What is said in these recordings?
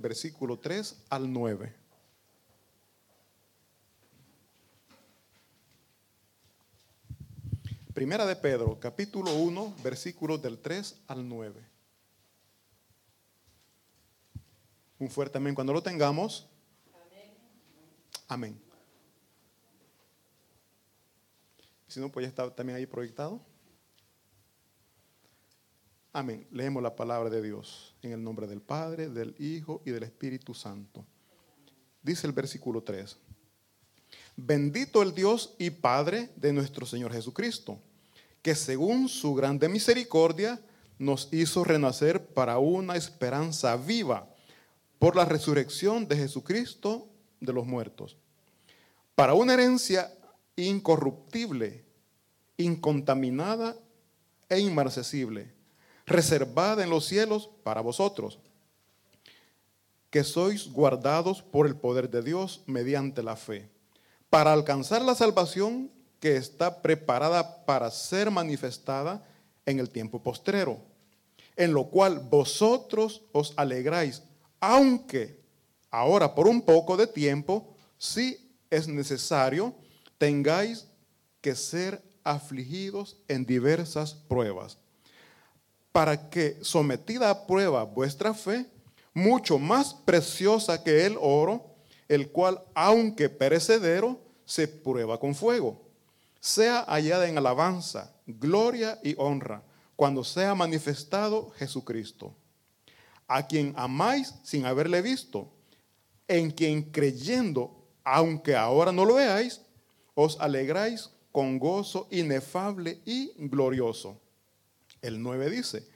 versículo 3 al 9. Primera de Pedro, capítulo 1, versículos del 3 al 9. Un fuerte amén cuando lo tengamos. Amén. Si no, pues ya está también ahí proyectado. Amén. Leemos la palabra de Dios en el nombre del Padre, del Hijo y del Espíritu Santo. Dice el versículo 3. Bendito el Dios y Padre de nuestro Señor Jesucristo, que según su grande misericordia nos hizo renacer para una esperanza viva por la resurrección de Jesucristo de los muertos, para una herencia incorruptible, incontaminada e inmarcesible reservada en los cielos para vosotros, que sois guardados por el poder de Dios mediante la fe, para alcanzar la salvación que está preparada para ser manifestada en el tiempo postrero, en lo cual vosotros os alegráis, aunque ahora por un poco de tiempo, si es necesario, tengáis que ser afligidos en diversas pruebas para que sometida a prueba vuestra fe, mucho más preciosa que el oro, el cual, aunque perecedero, se prueba con fuego, sea hallada en alabanza, gloria y honra, cuando sea manifestado Jesucristo, a quien amáis sin haberle visto, en quien creyendo, aunque ahora no lo veáis, os alegráis con gozo inefable y glorioso el 9 dice,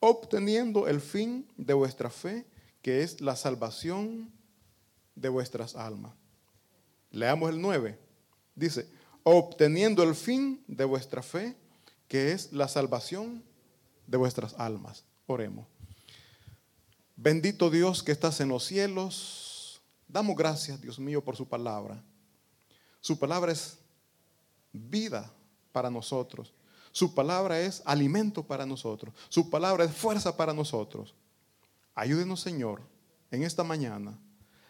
obteniendo el fin de vuestra fe, que es la salvación de vuestras almas. Leamos el 9. Dice, obteniendo el fin de vuestra fe, que es la salvación de vuestras almas. Oremos. Bendito Dios que estás en los cielos, damos gracias, Dios mío, por su palabra. Su palabra es vida para nosotros. Su palabra es alimento para nosotros. Su palabra es fuerza para nosotros. Ayúdenos, Señor, en esta mañana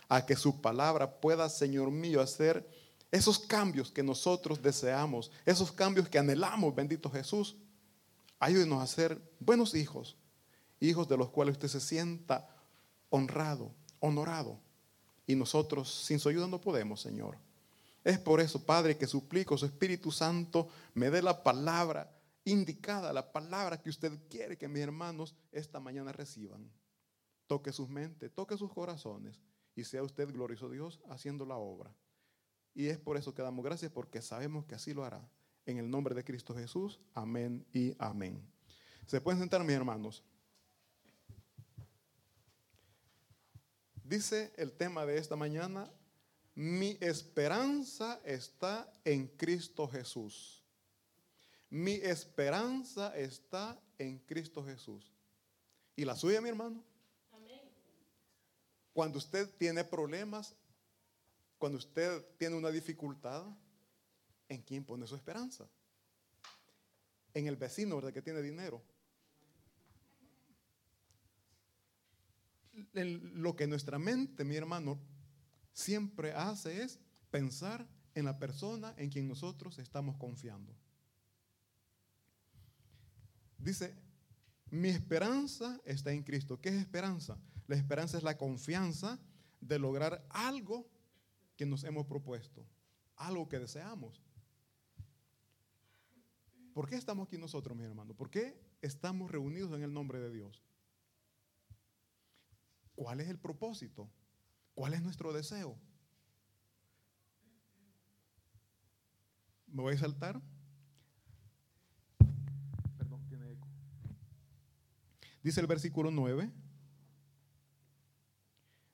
a que su palabra pueda, Señor mío, hacer esos cambios que nosotros deseamos, esos cambios que anhelamos, bendito Jesús. Ayúdenos a ser buenos hijos, hijos de los cuales usted se sienta honrado, honorado. Y nosotros sin su ayuda no podemos, Señor. Es por eso, Padre, que suplico su Espíritu Santo me dé la palabra indicada, la palabra que usted quiere que mis hermanos esta mañana reciban. Toque sus mentes, toque sus corazones y sea usted glorioso Dios haciendo la obra. Y es por eso que damos gracias porque sabemos que así lo hará. En el nombre de Cristo Jesús, amén y amén. Se pueden sentar mis hermanos. Dice el tema de esta mañana, mi esperanza está en Cristo Jesús. Mi esperanza está en Cristo Jesús. ¿Y la suya, mi hermano? Cuando usted tiene problemas, cuando usted tiene una dificultad, ¿en quién pone su esperanza? En el vecino, ¿verdad? Que tiene dinero. Lo que nuestra mente, mi hermano, siempre hace es pensar en la persona en quien nosotros estamos confiando. Dice, mi esperanza está en Cristo. ¿Qué es esperanza? La esperanza es la confianza de lograr algo que nos hemos propuesto, algo que deseamos. ¿Por qué estamos aquí nosotros, mi hermano? ¿Por qué estamos reunidos en el nombre de Dios? ¿Cuál es el propósito? ¿Cuál es nuestro deseo? ¿Me voy a saltar? Dice el versículo 9.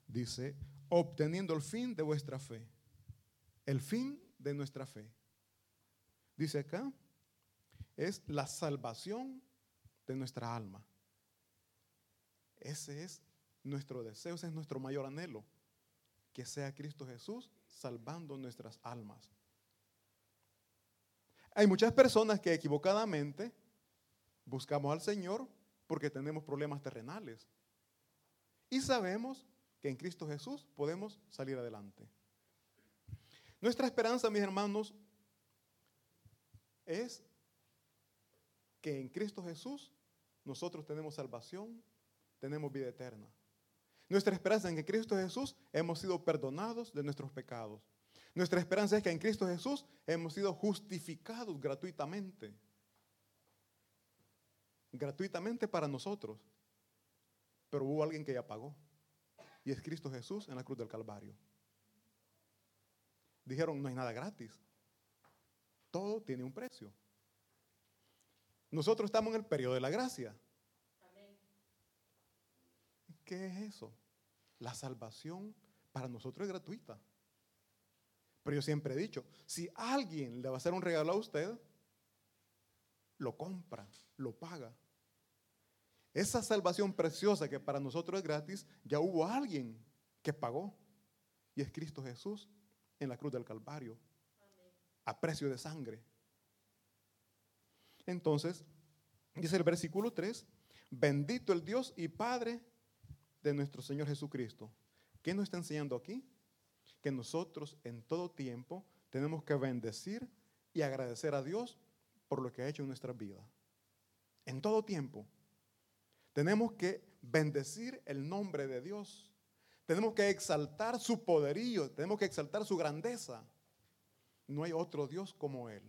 Dice, obteniendo el fin de vuestra fe. El fin de nuestra fe. Dice acá, es la salvación de nuestra alma. Ese es nuestro deseo, ese es nuestro mayor anhelo que sea Cristo Jesús salvando nuestras almas. Hay muchas personas que equivocadamente buscamos al Señor porque tenemos problemas terrenales. Y sabemos que en Cristo Jesús podemos salir adelante. Nuestra esperanza, mis hermanos, es que en Cristo Jesús nosotros tenemos salvación, tenemos vida eterna. Nuestra esperanza es que en Cristo Jesús hemos sido perdonados de nuestros pecados. Nuestra esperanza es que en Cristo Jesús hemos sido justificados gratuitamente. Gratuitamente para nosotros. Pero hubo alguien que ya pagó. Y es Cristo Jesús en la cruz del Calvario. Dijeron, no hay nada gratis. Todo tiene un precio. Nosotros estamos en el periodo de la gracia. ¿Qué es eso? La salvación para nosotros es gratuita. Pero yo siempre he dicho, si alguien le va a hacer un regalo a usted, lo compra, lo paga. Esa salvación preciosa que para nosotros es gratis, ya hubo alguien que pagó. Y es Cristo Jesús en la cruz del Calvario. A precio de sangre. Entonces, dice el versículo 3, bendito el Dios y Padre de nuestro Señor Jesucristo. ¿Qué nos está enseñando aquí? Que nosotros en todo tiempo tenemos que bendecir y agradecer a Dios por lo que ha hecho en nuestra vida. En todo tiempo. Tenemos que bendecir el nombre de Dios. Tenemos que exaltar su poderío, tenemos que exaltar su grandeza. No hay otro Dios como Él.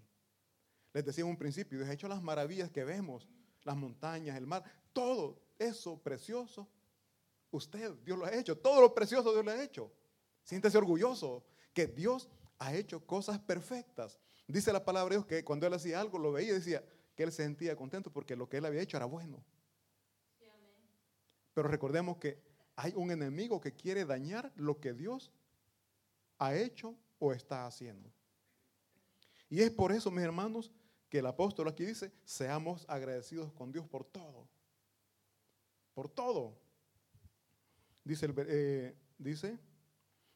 Les decía en un principio, ha hecho las maravillas que vemos, las montañas, el mar, todo eso precioso Usted, Dios lo ha hecho. Todo lo precioso Dios lo ha hecho. Siéntese orgulloso que Dios ha hecho cosas perfectas. Dice la palabra de Dios que cuando él hacía algo, lo veía y decía que él se sentía contento porque lo que él había hecho era bueno. Pero recordemos que hay un enemigo que quiere dañar lo que Dios ha hecho o está haciendo. Y es por eso, mis hermanos, que el apóstol aquí dice, seamos agradecidos con Dios por todo. Por todo. Dice, eh, dice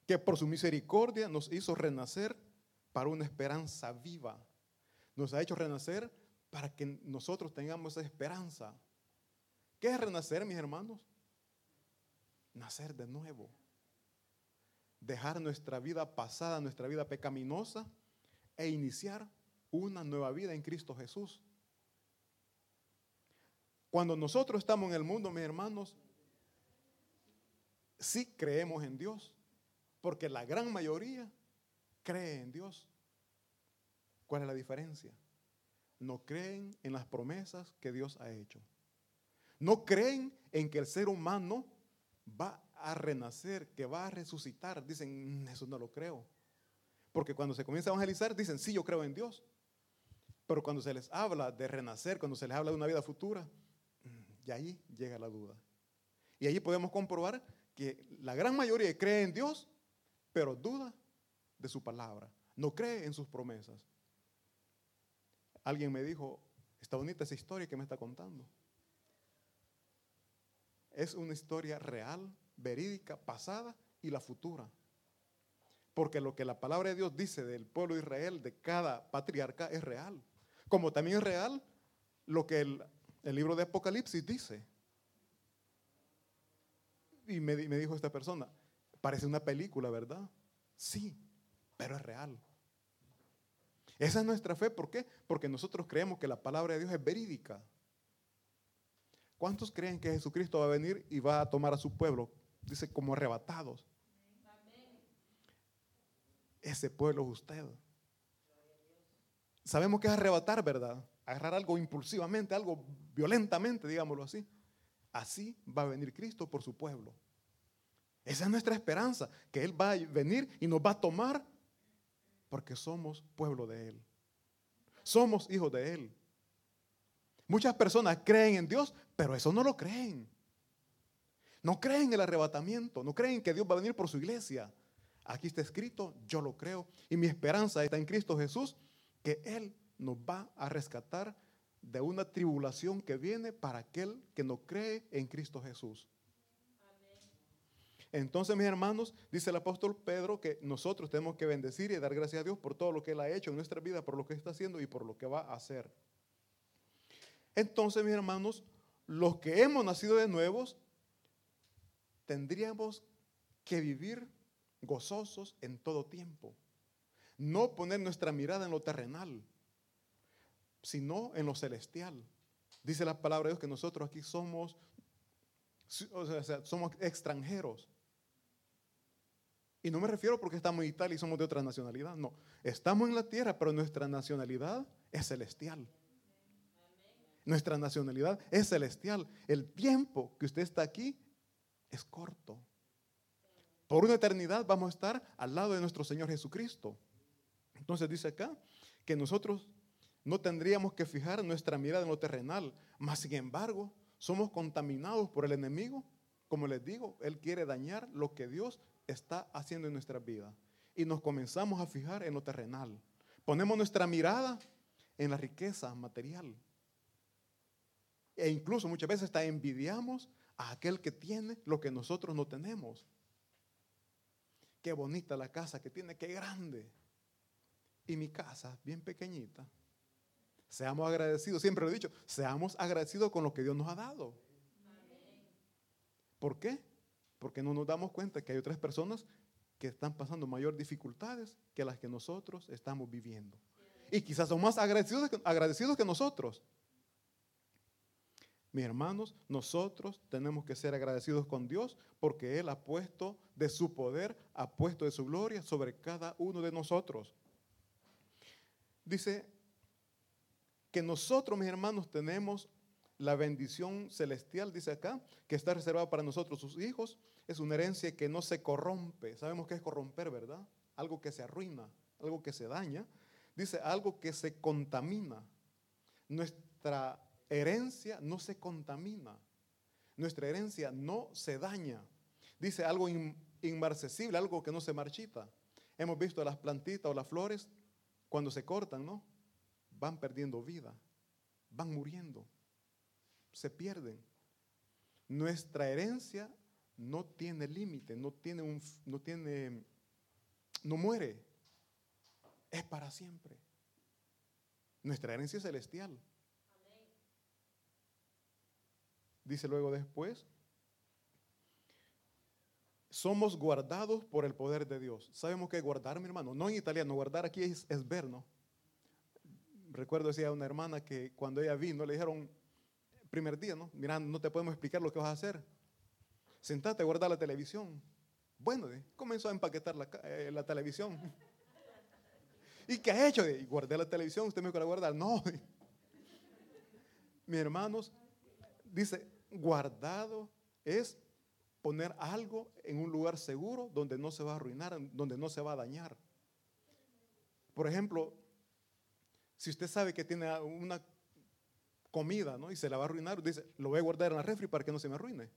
que por su misericordia nos hizo renacer para una esperanza viva. Nos ha hecho renacer para que nosotros tengamos esa esperanza. ¿Qué es renacer, mis hermanos? Nacer de nuevo. Dejar nuestra vida pasada, nuestra vida pecaminosa e iniciar una nueva vida en Cristo Jesús. Cuando nosotros estamos en el mundo, mis hermanos, sí creemos en Dios, porque la gran mayoría cree en Dios. ¿Cuál es la diferencia? No creen en las promesas que Dios ha hecho. No creen en que el ser humano va a renacer, que va a resucitar. Dicen, mm, eso no lo creo. Porque cuando se comienza a evangelizar, dicen, sí, yo creo en Dios. Pero cuando se les habla de renacer, cuando se les habla de una vida futura, mm, y ahí llega la duda. Y allí podemos comprobar que la gran mayoría cree en Dios, pero duda de su palabra, no cree en sus promesas. Alguien me dijo, está bonita esa historia que me está contando. Es una historia real, verídica, pasada y la futura. Porque lo que la palabra de Dios dice del pueblo de Israel, de cada patriarca, es real. Como también es real lo que el, libro de Apocalipsis dice. Y me, dijo esta persona, parece una película, ¿verdad? Sí, pero es real. Esa es nuestra fe, ¿por qué? Porque nosotros creemos que la palabra de Dios es verídica. ¿Cuántos creen que Jesucristo va a venir y va a tomar a su pueblo? Dice, como arrebatados. Ese pueblo es usted. Sabemos que es arrebatar, ¿verdad? Agarrar algo impulsivamente, algo violentamente, digámoslo así. Así va a venir Cristo por su pueblo. Esa es nuestra esperanza, que Él va a venir y nos va a tomar porque somos pueblo de Él. Somos hijos de Él. Muchas personas creen en Dios, pero eso no lo creen. No creen en el arrebatamiento, no creen que Dios va a venir por su iglesia. Aquí está escrito, yo lo creo. Y mi esperanza está en Cristo Jesús, que Él nos va a rescatar de una tribulación que viene para aquel que no cree en Cristo Jesús. Entonces, mis hermanos, dice el apóstol Pedro que nosotros tenemos que bendecir y dar gracias a Dios por todo lo que Él ha hecho en nuestra vida, por lo que está haciendo y por lo que va a hacer. Entonces, mis hermanos, los que hemos nacido de nuevos, tendríamos que vivir gozosos en todo tiempo. No poner nuestra mirada en lo terrenal, sino en lo celestial. Dice la palabra de Dios que nosotros aquí somos, o sea, somos extranjeros. Y no me refiero porque estamos en Italia y somos de otra nacionalidad. No, estamos en la tierra, pero nuestra nacionalidad es celestial. Nuestra nacionalidad es celestial. El tiempo que usted está aquí es corto. Por una eternidad vamos a estar al lado de nuestro Señor Jesucristo. Entonces dice acá que nosotros no tendríamos que fijar nuestra mirada en lo terrenal, mas sin embargo somos contaminados por el enemigo. Como les digo, él quiere dañar lo que Dios está haciendo en nuestra vida. Y nos comenzamos a fijar en lo terrenal. Ponemos nuestra mirada en la riqueza material. E incluso muchas veces hasta envidiamos a aquel que tiene lo que nosotros no tenemos. Qué bonita la casa que tiene, qué grande. Y mi casa, bien pequeñita. Seamos agradecidos, siempre lo he dicho, seamos agradecidos con lo que Dios nos ha dado. ¿Por qué? Porque no nos damos cuenta que hay otras personas que están pasando mayor dificultades que las que nosotros estamos viviendo. Y quizás son más agradecidos, agradecidos que nosotros. Mis hermanos, nosotros tenemos que ser agradecidos con Dios porque Él ha puesto de su poder, ha puesto de su gloria sobre cada uno de nosotros. Dice que nosotros, mis hermanos, tenemos la bendición celestial, dice acá, que está reservada para nosotros, sus hijos. Es una herencia que no se corrompe. Sabemos que es corromper, ¿verdad? Algo que se arruina, algo que se daña. Dice algo que se contamina. Nuestra herencia no se contamina. Nuestra herencia no se daña. Dice algo inmarcesible, algo que no se marchita. Hemos visto las plantitas o las flores cuando se cortan, ¿no? Van perdiendo vida, van muriendo se pierden. Nuestra herencia no tiene límite, no tiene un, no tiene, no muere, es para siempre. Nuestra herencia es celestial. Dice luego después, somos guardados por el poder de Dios. Sabemos que guardar, mi hermano, no en italiano, guardar aquí es, es ver, ¿no? Recuerdo decía una hermana que cuando ella vino le dijeron, primer día, ¿no? Mira, no te podemos explicar lo que vas a hacer. Sentate, guarda la televisión. Bueno, comenzó a empaquetar la, eh, televisión. ¿Y qué ha hecho? Y guardé la televisión, usted me quiere guardar. No. Mis hermanos, dice, guardado es poner algo en un lugar seguro donde no se va a arruinar, donde no se va a dañar. Por ejemplo, si usted sabe que tiene una comida, ¿no? Y se la va a arruinar, dice, lo voy a guardar en la refri para que no se me arruine.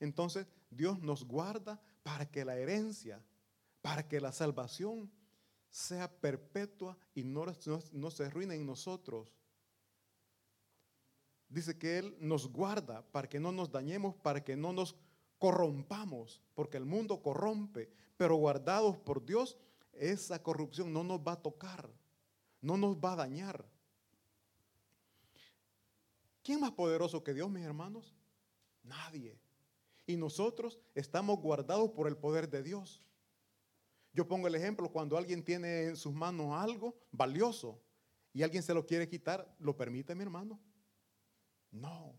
Entonces, Dios nos guarda para que la herencia, para que la salvación sea perpetua y no, no, se arruine en nosotros. Dice que Él nos guarda para que no nos dañemos, para que no nos corrompamos, porque el mundo corrompe, pero guardados por Dios, esa corrupción no nos va a tocar, no nos va a dañar. ¿Quién más poderoso que Dios, mis hermanos? Nadie. Y nosotros estamos guardados por el poder de Dios. Yo pongo el ejemplo, cuando alguien tiene en sus manos algo valioso y alguien se lo quiere quitar, ¿lo permite mi hermano? No.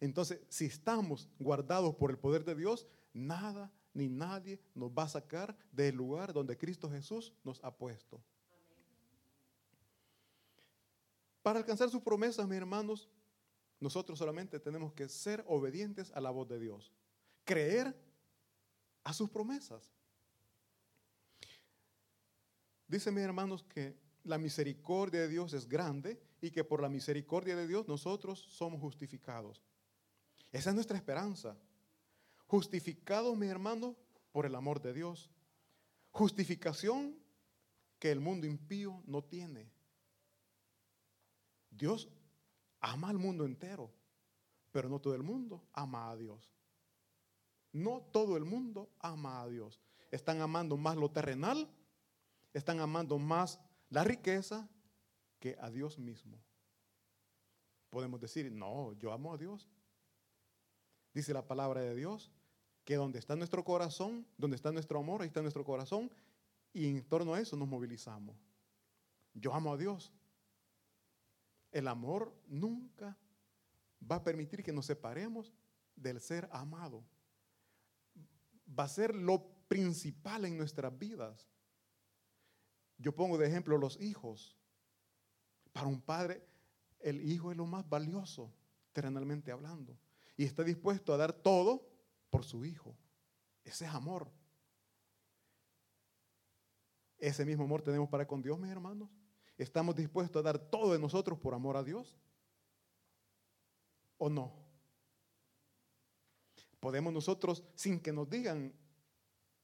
Entonces, si estamos guardados por el poder de Dios, nada ni nadie nos va a sacar del lugar donde Cristo Jesús nos ha puesto. Para alcanzar sus promesas, mis hermanos, nosotros solamente tenemos que ser obedientes a la voz de Dios. Creer a sus promesas. Dicen mis hermanos que la misericordia de Dios es grande y que por la misericordia de Dios nosotros somos justificados. Esa es nuestra esperanza. Justificados, mis hermanos, por el amor de Dios. Justificación que el mundo impío no tiene. Dios ama al mundo entero, pero no todo el mundo ama a Dios. No todo el mundo ama a Dios. Están amando más lo terrenal, están amando más la riqueza que a Dios mismo. Podemos decir, no, yo amo a Dios. Dice la palabra de Dios que donde está nuestro corazón, donde está nuestro amor, ahí está nuestro corazón, y en torno a eso nos movilizamos. Yo amo a Dios. El amor nunca va a permitir que nos separemos del ser amado. Va a ser lo principal en nuestras vidas. Yo pongo de ejemplo los hijos. Para un padre, el hijo es lo más valioso, terrenalmente hablando. Y está dispuesto a dar todo por su hijo. Ese es amor. Ese mismo amor tenemos para con Dios, mis hermanos. ¿Estamos dispuestos a dar todo de nosotros por amor a Dios? ¿O no? Podemos nosotros, sin que nos digan,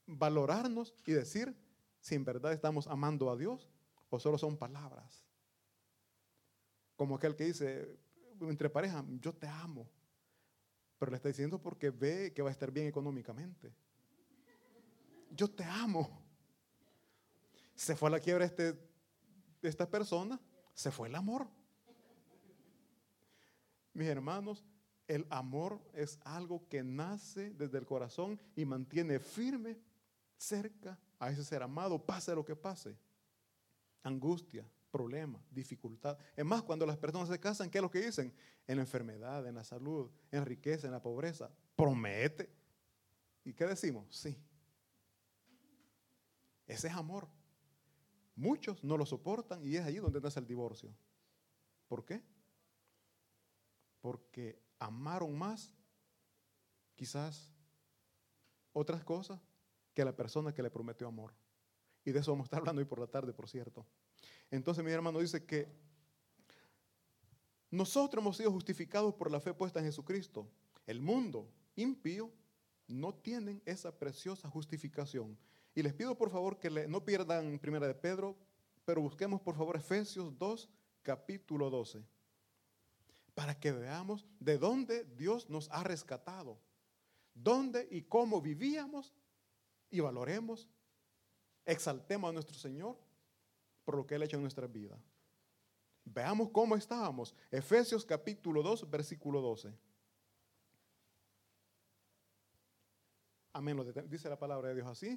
valorarnos y decir si en verdad estamos amando a Dios o solo son palabras. Como aquel que dice, entre pareja, yo te amo. Pero le está diciendo porque ve que va a estar bien económicamente. Yo te amo. Se fue a la quiebra este, esta persona, se fue el amor. Mis hermanos, el amor es algo que nace desde el corazón y mantiene firme, cerca a ese ser amado, pase lo que pase. Angustia, problema, dificultad. Es más, cuando las personas se casan, ¿qué es lo que dicen? En la enfermedad, en la salud, en riqueza, en la pobreza. Promete. ¿Y qué decimos? Sí. Ese es amor. Muchos no lo soportan y es allí donde nace el divorcio. ¿Por qué? Porque amaron más, quizás, otras cosas que la persona que le prometió amor. Y de eso vamos a estar hablando hoy por la tarde, por cierto. Entonces mi hermano dice que nosotros hemos sido justificados por la fe puesta en Jesucristo. El mundo impío no tienen esa preciosa justificación. Y les pido por favor que no pierdan Primera de Pedro, pero busquemos por favor Efesios 2, capítulo 12, para que veamos de dónde Dios nos ha rescatado, dónde y cómo vivíamos y valoremos, exaltemos a nuestro Señor por lo que Él ha hecho en nuestra vida. Veamos cómo estábamos. Efesios capítulo 2, versículo 12. Amén, dice la palabra de Dios así.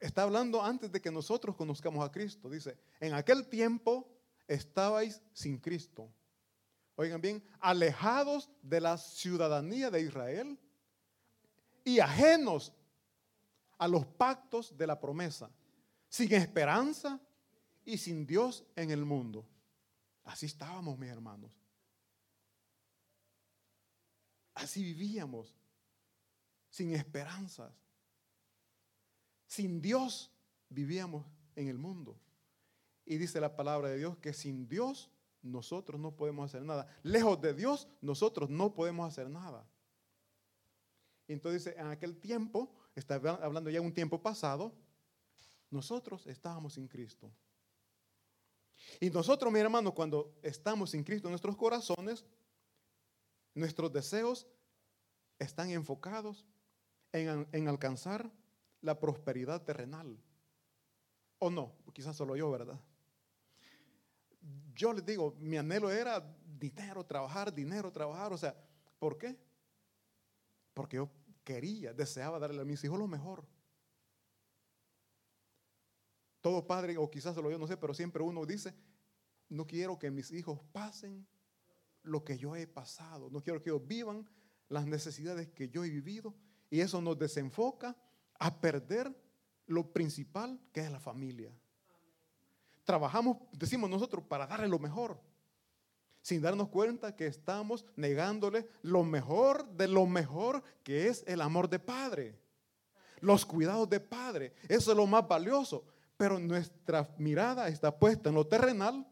Está hablando antes de que nosotros conozcamos a Cristo. Dice, en aquel tiempo estabais sin Cristo. Oigan bien, alejados de la ciudadanía de Israel y ajenos a los pactos de la promesa, sin esperanza y sin Dios en el mundo. Así estábamos, mis hermanos. Así vivíamos, sin esperanzas sin Dios vivíamos en el mundo. Y dice la palabra de Dios que sin Dios nosotros no podemos hacer nada. Lejos de Dios nosotros no podemos hacer nada. Entonces en aquel tiempo, está hablando ya un tiempo pasado, nosotros estábamos sin Cristo. Y nosotros, mi hermano, cuando estamos sin Cristo en nuestros corazones, nuestros deseos están enfocados en, en alcanzar la prosperidad terrenal. ¿O no? Quizás solo yo, ¿verdad? Yo les digo, mi anhelo era dinero, trabajar, dinero, trabajar. O sea, ¿por qué? Porque yo quería, deseaba darle a mis hijos lo mejor. Todo padre, o quizás solo yo, no sé, pero siempre uno dice, no quiero que mis hijos pasen lo que yo he pasado. No quiero que ellos vivan las necesidades que yo he vivido. Y eso nos desenfoca a perder lo principal que es la familia. Trabajamos, decimos nosotros, para darle lo mejor, sin darnos cuenta que estamos negándole lo mejor de lo mejor que es el amor de padre, los cuidados de padre. Eso es lo más valioso. Pero nuestra mirada está puesta en lo terrenal,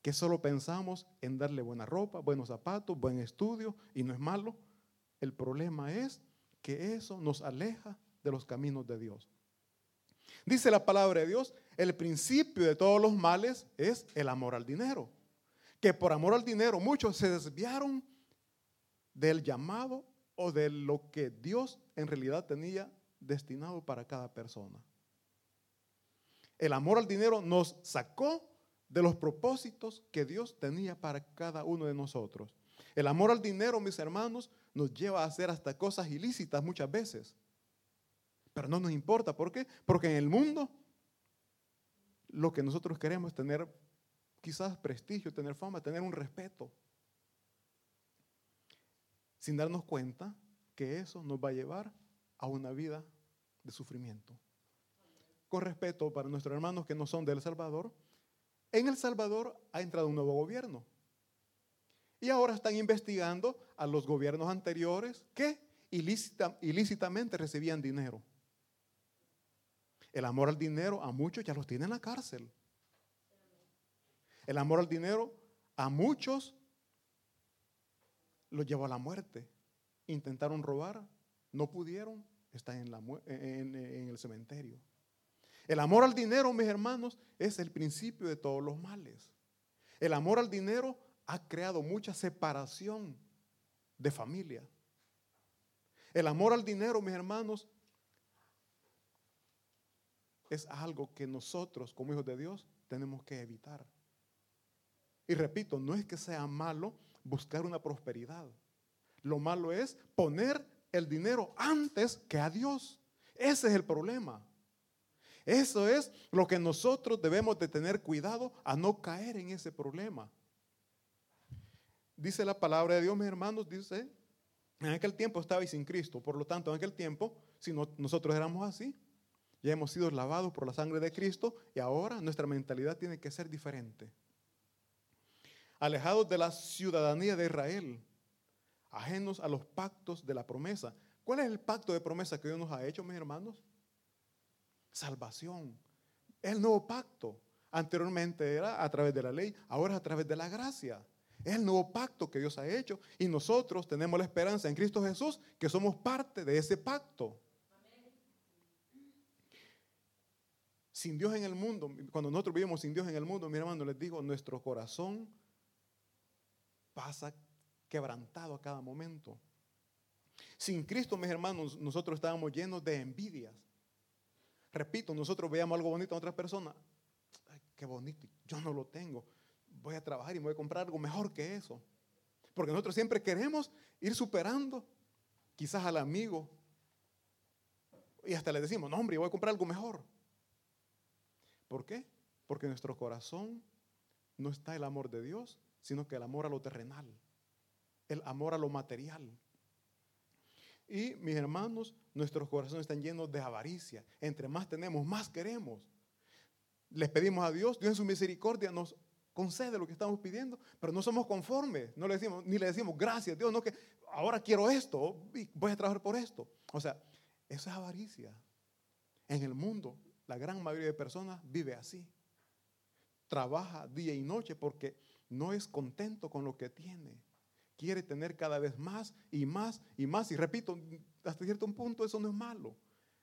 que solo pensamos en darle buena ropa, buenos zapatos, buen estudio, y no es malo. El problema es que eso nos aleja de los caminos de Dios. Dice la palabra de Dios, el principio de todos los males es el amor al dinero. Que por amor al dinero muchos se desviaron del llamado o de lo que Dios en realidad tenía destinado para cada persona. El amor al dinero nos sacó de los propósitos que Dios tenía para cada uno de nosotros. El amor al dinero, mis hermanos, nos lleva a hacer hasta cosas ilícitas muchas veces. Pero no nos importa. ¿Por qué? Porque en el mundo lo que nosotros queremos es tener quizás prestigio, tener fama, tener un respeto. Sin darnos cuenta que eso nos va a llevar a una vida de sufrimiento. Con respeto para nuestros hermanos que no son de Salvador, en El Salvador ha entrado un nuevo gobierno. Y ahora están investigando a los gobiernos anteriores que ilícitamente recibían dinero. El amor al dinero a muchos ya los tiene en la cárcel. El amor al dinero a muchos los llevó a la muerte. Intentaron robar, no pudieron, están en, en el cementerio. El amor al dinero, mis hermanos, es el principio de todos los males. El amor al dinero ha creado mucha separación de familia. El amor al dinero, mis hermanos, es algo que nosotros como hijos de Dios tenemos que evitar. Y repito, no es que sea malo buscar una prosperidad. Lo malo es poner el dinero antes que a Dios. Ese es el problema. Eso es lo que nosotros debemos de tener cuidado a no caer en ese problema. Dice la palabra de Dios, mis hermanos, dice, en aquel tiempo estaba sin Cristo, por lo tanto, en aquel tiempo, si nosotros éramos así, ya hemos sido lavados por la sangre de Cristo y ahora nuestra mentalidad tiene que ser diferente. Alejados de la ciudadanía de Israel, ajenos a los pactos de la promesa. ¿Cuál es el pacto de promesa que Dios nos ha hecho, mis hermanos? Salvación. El nuevo pacto. Anteriormente era a través de la ley, ahora es a través de la gracia. Es el nuevo pacto que Dios ha hecho y nosotros tenemos la esperanza en Cristo Jesús que somos parte de ese pacto. Sin Dios en el mundo, cuando nosotros vivimos sin Dios en el mundo, mi hermano, les digo, nuestro corazón pasa quebrantado a cada momento. Sin Cristo, mis hermanos, nosotros estábamos llenos de envidias. Repito, nosotros veíamos algo bonito en otras personas. Ay, qué bonito, yo no lo tengo voy a trabajar y voy a comprar algo mejor que eso. Porque nosotros siempre queremos ir superando quizás al amigo. Y hasta le decimos, no hombre, voy a comprar algo mejor. ¿Por qué? Porque en nuestro corazón no está el amor de Dios, sino que el amor a lo terrenal, el amor a lo material. Y mis hermanos, nuestros corazones están llenos de avaricia. Entre más tenemos, más queremos. Les pedimos a Dios, Dios en su misericordia nos concede lo que estamos pidiendo, pero no somos conformes, no le decimos, ni le decimos gracias Dios, no que ahora quiero esto, voy a trabajar por esto. O sea, eso es avaricia. En el mundo, la gran mayoría de personas vive así. Trabaja día y noche porque no es contento con lo que tiene. Quiere tener cada vez más y más y más. Y repito, hasta cierto punto eso no es malo.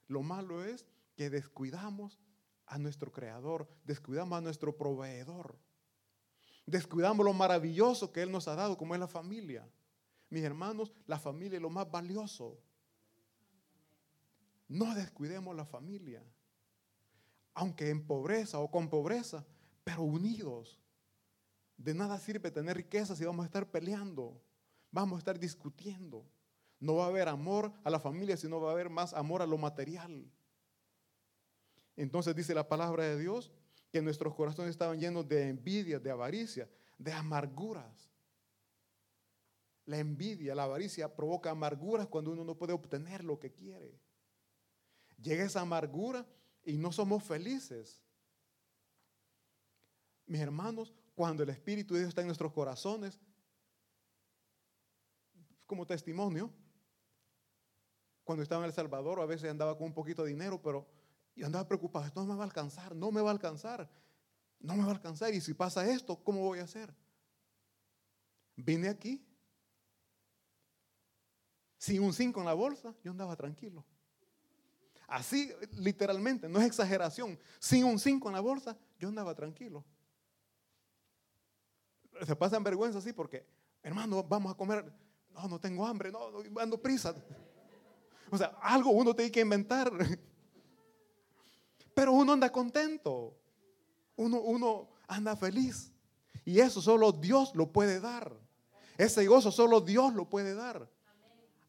Lo malo es que descuidamos a nuestro creador, descuidamos a nuestro proveedor descuidamos lo maravilloso que Él nos ha dado, como es la familia. Mis hermanos, la familia es lo más valioso. No descuidemos la familia, aunque en pobreza o con pobreza, pero unidos. De nada sirve tener riqueza si vamos a estar peleando, vamos a estar discutiendo. No va a haber amor a la familia, sino va a haber más amor a lo material. Entonces dice la palabra de Dios que nuestros corazones estaban llenos de envidia, de avaricia, de amarguras. La envidia, la avaricia provoca amarguras cuando uno no puede obtener lo que quiere. Llega esa amargura y no somos felices. Mis hermanos, cuando el Espíritu de Dios está en nuestros corazones, como testimonio, cuando estaba en El Salvador, a veces andaba con un poquito de dinero, pero y andaba preocupado, esto no me va a alcanzar, no me va a alcanzar, no me va a alcanzar. Y si pasa esto, ¿cómo voy a hacer? Vine aquí, sin un 5 en la bolsa, yo andaba tranquilo. Así, literalmente, no es exageración. Sin un 5 en la bolsa, yo andaba tranquilo. Se pasan vergüenza así porque, hermano, vamos a comer. No, no tengo hambre, no, no ando prisa. O sea, algo uno tiene que inventar. Pero uno anda contento. Uno, uno anda feliz. Y eso solo Dios lo puede dar. Ese gozo solo Dios lo puede dar.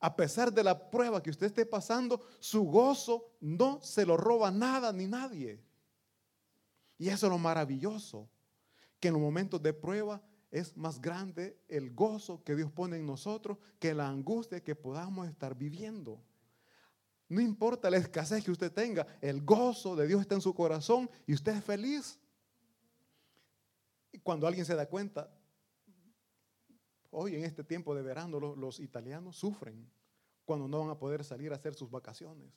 a pesar de la prueba que usted esté pasando, su gozo no se lo roba nada ni nadie. Y eso es lo maravilloso, que en los momentos de prueba es más grande el gozo que Dios pone en nosotros que la angustia que podamos estar viviendo. No importa la escasez que usted tenga, el gozo de Dios está en su corazón y usted es feliz. Y cuando alguien se da cuenta, hoy en este tiempo de verano los, italianos sufren cuando no van a poder salir a hacer sus vacaciones.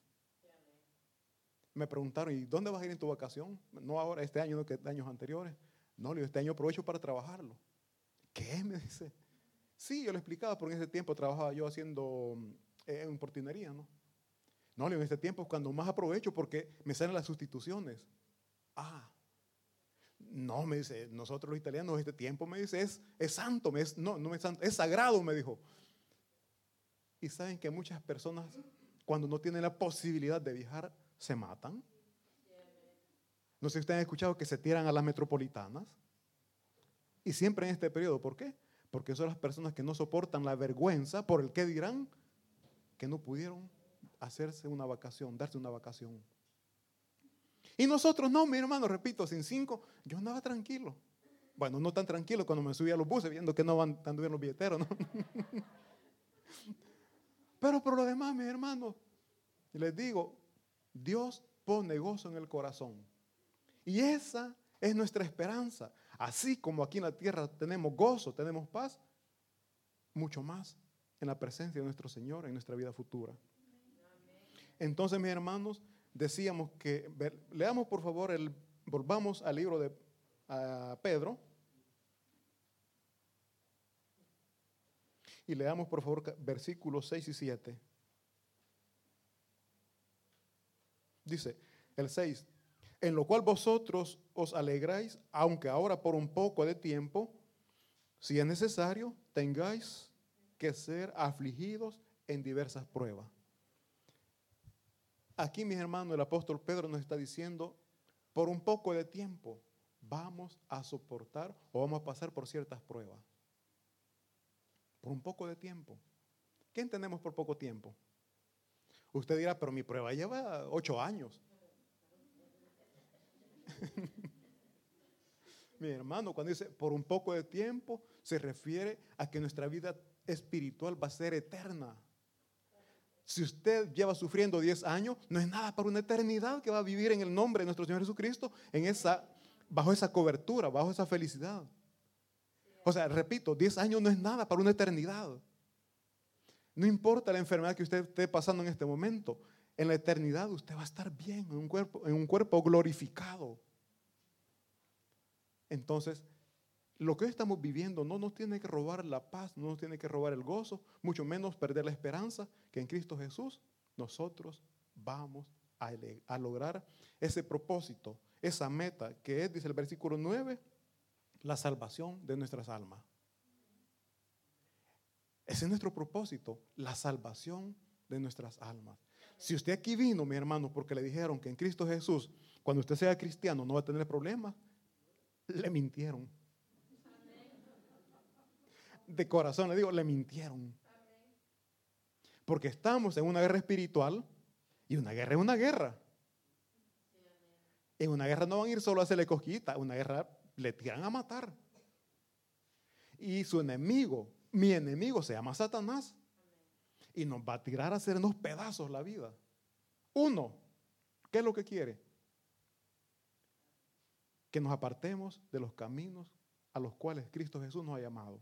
Me preguntaron, ¿y dónde vas a ir en tu vacación? No ahora, este año, no que años anteriores. No, este año aprovecho para trabajarlo. ¿Qué? Me dice. Sí, yo le explicaba, porque en ese tiempo trabajaba yo haciendo eh, en portinería, ¿no? No, en este tiempo es cuando más aprovecho porque me salen las sustituciones. Ah, no, me dice, nosotros los italianos, este tiempo me dice, es, es santo, me es, no, no es santo, es sagrado, me dijo. Y saben que muchas personas, cuando no tienen la posibilidad de viajar, se matan. No sé si ustedes han escuchado que se tiran a las metropolitanas. Y siempre en este periodo, ¿por qué? Porque son las personas que no soportan la vergüenza por el que dirán que no pudieron hacerse una vacación, darse una vacación. Y nosotros no, mi hermano, repito, sin cinco, yo andaba tranquilo. Bueno, no tan tranquilo cuando me subía a los buses viendo que no van tan bien los billeteros, ¿no? Pero por lo demás, mi hermano, les digo, Dios pone gozo en el corazón. Y esa es nuestra esperanza. Así como aquí en la tierra tenemos gozo, tenemos paz, mucho más en la presencia de nuestro Señor en nuestra vida futura. Entonces, mis hermanos, decíamos que, leamos por favor, el, volvamos al libro de Pedro. Y leamos por favor versículos 6 y 7. Dice el 6, en lo cual vosotros os alegráis, aunque ahora por un poco de tiempo, si es necesario, tengáis que ser afligidos en diversas pruebas Aquí, mis hermanos, el apóstol Pedro nos está diciendo, por un poco de tiempo vamos a soportar o vamos a pasar por ciertas pruebas. Por un poco de tiempo. ¿Qué entendemos por poco tiempo? Usted dirá, pero mi prueba lleva ocho años. mi hermano, cuando dice por un poco de tiempo, se refiere a que nuestra vida espiritual va a ser eterna. Si usted lleva sufriendo 10 años, no es nada para una eternidad que va a vivir en el nombre de nuestro Señor Jesucristo, en esa, bajo esa cobertura, bajo esa felicidad. O sea, repito, 10 años no es nada para una eternidad. No importa la enfermedad que usted esté pasando en este momento, en la eternidad usted va a estar bien, en un cuerpo, en un cuerpo glorificado. Entonces, lo que hoy estamos viviendo no nos tiene que robar la paz, no nos tiene que robar el gozo, mucho menos perder la esperanza que en Cristo Jesús nosotros vamos a, a lograr ese propósito, esa meta que es, dice el versículo 9, la salvación de nuestras almas. Ese es nuestro propósito, la salvación de nuestras almas. Si usted aquí vino, mi hermano, porque le dijeron que en Cristo Jesús, cuando usted sea cristiano, no va a tener problemas, le mintieron de corazón le digo, le mintieron. Porque estamos en una guerra espiritual y una guerra es una guerra. En una guerra no van a ir solo a hacerle cosquita, una guerra le tiran a matar. Y su enemigo, mi enemigo se llama Satanás. Y nos va a tirar a hacernos pedazos la vida. Uno, ¿qué es lo que quiere? Que nos apartemos de los caminos a los cuales Cristo Jesús nos ha llamado.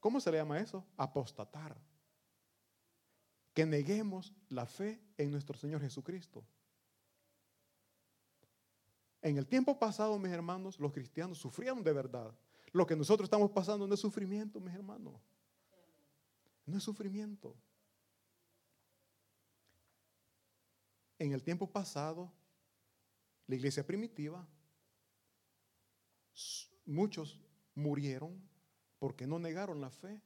¿Cómo se le llama eso? Apostatar. Que neguemos la fe en nuestro Señor Jesucristo. En el tiempo pasado, mis hermanos, los cristianos sufrieron de verdad. Lo que nosotros estamos pasando no es sufrimiento, mis hermanos. No es sufrimiento. En el tiempo pasado, la iglesia primitiva, muchos murieron porque no negaron la fe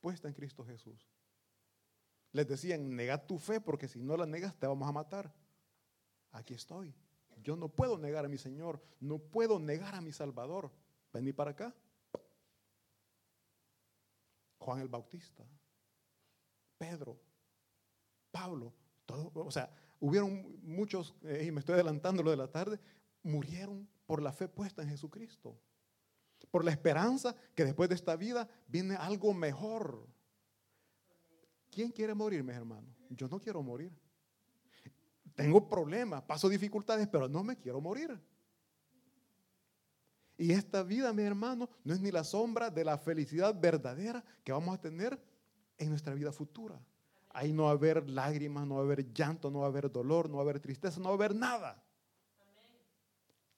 puesta en Cristo Jesús. Les decían, nega tu fe porque si no la negas te vamos a matar. Aquí estoy. Yo no puedo negar a mi Señor, no puedo negar a mi Salvador. Vení para acá. Juan el Bautista. Pedro, Pablo, todo, o sea, hubieron muchos, eh, y me estoy adelantando lo de la tarde, murieron por la fe puesta en Jesucristo. Por la esperanza que después de esta vida viene algo mejor. ¿Quién quiere morir, mis hermanos? Yo no quiero morir. Tengo problemas, paso dificultades, pero no me quiero morir. Y esta vida, mis hermanos, no es ni la sombra de la felicidad verdadera que vamos a tener en nuestra vida futura. Ahí no va a haber lágrimas, no va a haber llanto, no va a haber dolor, no va a haber tristeza, no va a haber nada.